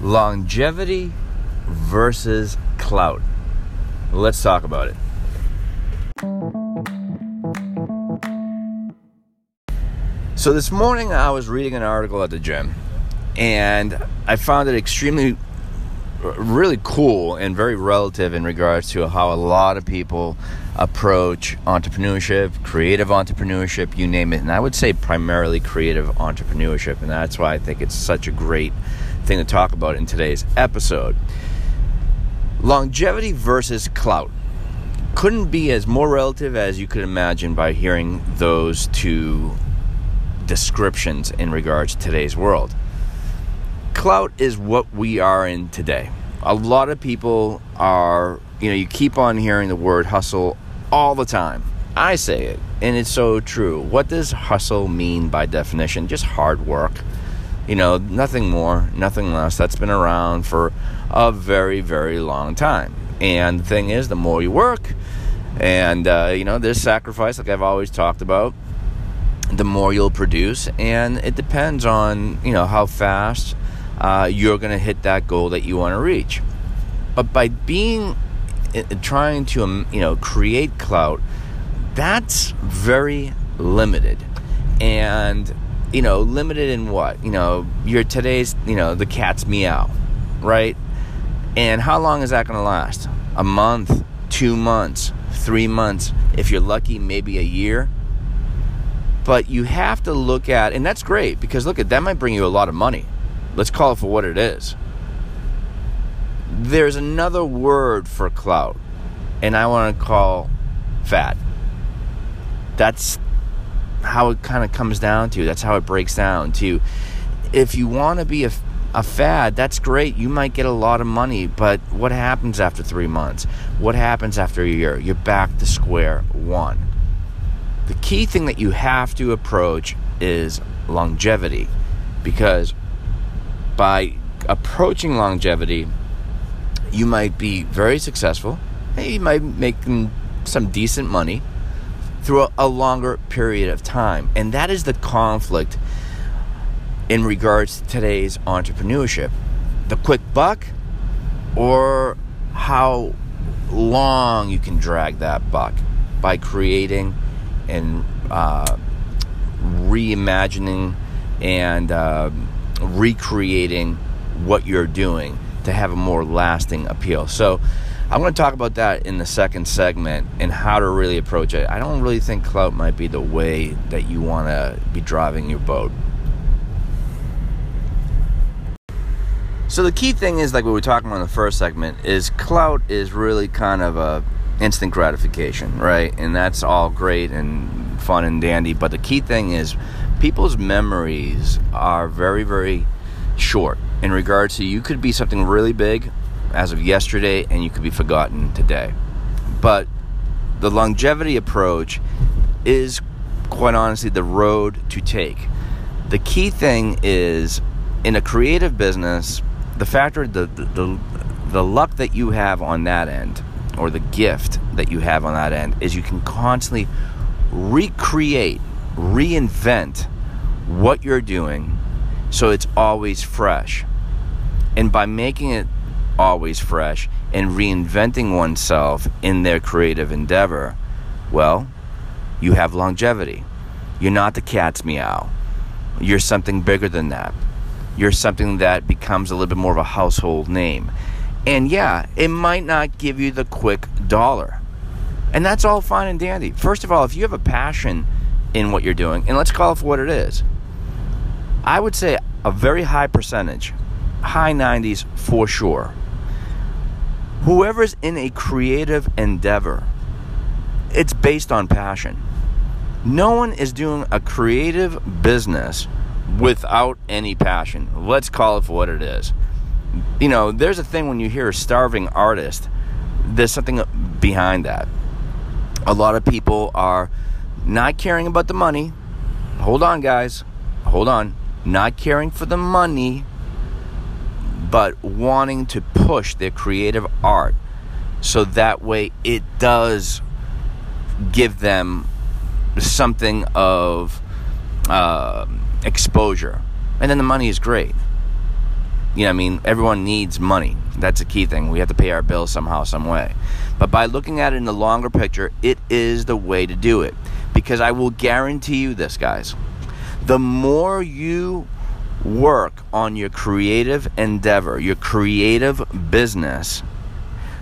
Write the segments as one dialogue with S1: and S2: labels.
S1: longevity versus clout. Let's talk about it. So, this morning I was reading an article at the gym and I found it extremely really cool and very relative in regards to how a lot of people approach entrepreneurship, creative entrepreneurship, you name it. And I would say primarily creative entrepreneurship. And that's why I think it's such a great thing to talk about in today's episode. Longevity versus clout couldn't be as more relative as you could imagine by hearing those two descriptions in regards to today's world clout is what we are in today. A lot of people are, you know, you keep on hearing the word hustle all the time. I say it, and it's so true. What does hustle mean by definition? Just hard work. You know, nothing more, nothing less. That's been around for a very, very long time. And the thing is, the more you work, and, uh, you know, there's sacrifice, like I've always talked about, the more you'll produce. And it depends on, you know, how fast uh, you're going to hit that goal that you want to reach. But by being uh, trying to um, you know create clout, that's very limited, and you know limited in what you know your today's you know the cat's meow, right? And how long is that going to last? A month, two months, three months. If you're lucky, maybe a year. But you have to look at, and that's great because look at that might bring you a lot of money Let's call it for what it is. There's another word for clout, and I want to call fat. That's how it kind of comes down to. That's how it breaks down to. If you want to be a, a fad, that's great. You might get a lot of money, but what happens after three months? What happens after a year? You're back to square one. The key thing that you have to approach is longevity because by approaching longevity, you might be very successful. You might make some decent money through a, a longer period of time. And that is the conflict in regards to today's entrepreneurship the quick buck or how long you can drag that buck by creating and uh, reimagining and uh, recreating what you're doing to have a more lasting appeal. So, I'm going to talk about that in the second segment and how to really approach it. I don't really think clout might be the way that you want to be driving your boat. So the key thing is like what we were talking about in the first segment is clout is really kind of a instant gratification, right? And that's all great and fun and dandy, but the key thing is people's memories are very, very short in regards to you could be something really big as of yesterday and you could be forgotten today. But the longevity approach is quite honestly the road to take. The key thing is in a creative business, the factor, the, the, the, the luck that you have on that end, or the gift that you have on that end, is you can constantly recreate reinvent what you're doing so it's always fresh. And by making it always fresh and reinventing oneself in their creative endeavor, well, you have longevity. You're not the cat's meow. You're something bigger than that. You're something that becomes a little bit more of a household name. And yeah, it might not give you the quick dollar. And that's all fine and dandy. First of all, if you have a passion in what you're doing, and let's call it for what it is. I would say a very high percentage, high 90s for sure. Whoever's in a creative endeavor, it's based on passion. No one is doing a creative business without any passion. Let's call it for what it is. You know, there's a thing when you hear a starving artist, there's something behind that. A lot of people are not caring about the money. Hold on, guys. Hold on. Not caring for the money, but wanting to push their creative art so that way it does give them something of uh, exposure. And then the money is great. You know, I mean, everyone needs money. That's a key thing. We have to pay our bills somehow, some way. But by looking at it in the longer picture, it is the way to do it. Because I will guarantee you this, guys. The more you work on your creative endeavor, your creative business,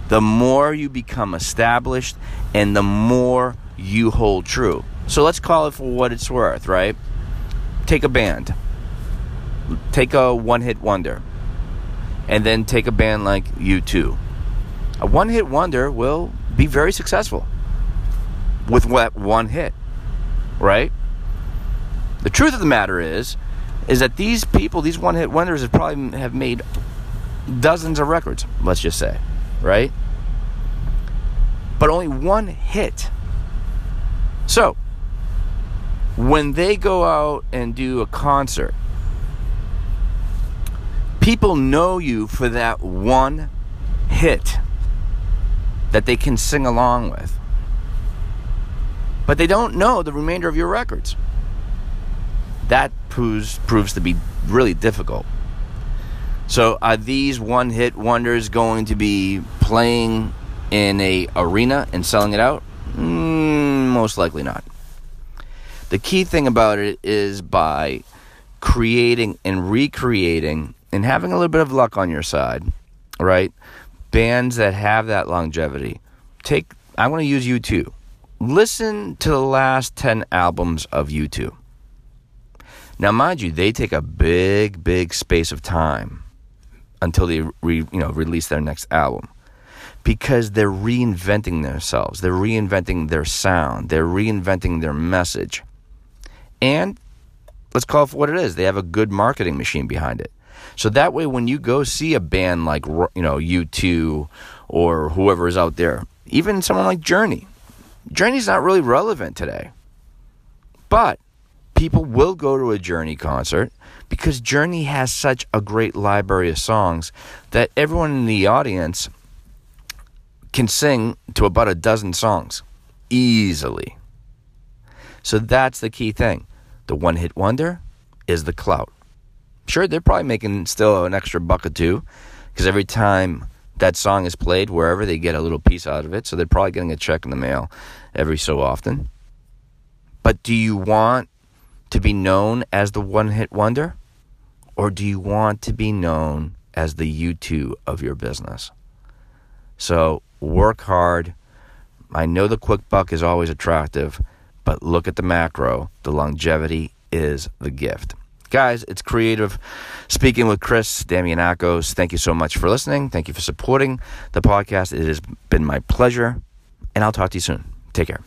S1: the more you become established and the more you hold true. So let's call it for what it's worth, right? Take a band, take a one hit wonder, and then take a band like U2. A one hit wonder will be very successful with what one hit, right? The truth of the matter is, is that these people, these one hit wonders, have probably have made dozens of records, let's just say, right? But only one hit. So, when they go out and do a concert, people know you for that one hit that they can sing along with. But they don't know the remainder of your records. That proves proves to be really difficult. So are these one hit wonders going to be playing in a arena and selling it out? Mm, most likely not. The key thing about it is by creating and recreating and having a little bit of luck on your side, right? Bands that have that longevity. Take I want to use U2. Listen to the last 10 albums of U2. Now, mind you, they take a big, big space of time until they re, you know release their next album because they're reinventing themselves. They're reinventing their sound. They're reinventing their message. And let's call it for what it is. They have a good marketing machine behind it. So that way, when you go see a band like you know U2 or whoever is out there, even someone like Journey, Journey's not really relevant today. But people will go to a Journey concert because Journey has such a great library of songs that everyone in the audience can sing to about a dozen songs easily. So that's the key thing. The one hit wonder is the clout. Sure, they're probably making still an extra buck or two because every time that song is played, wherever they get a little piece out of it, so they're probably getting a check in the mail every so often. But do you want to be known as the one hit wonder? Or do you want to be known as the U2 of your business? So work hard. I know the quick buck is always attractive, but look at the macro. The longevity is the gift. Guys, it's creative. Speaking with Chris Damianakos, thank you so much for listening. Thank you for supporting the podcast. It has been my pleasure, and I'll talk to you soon. Take care.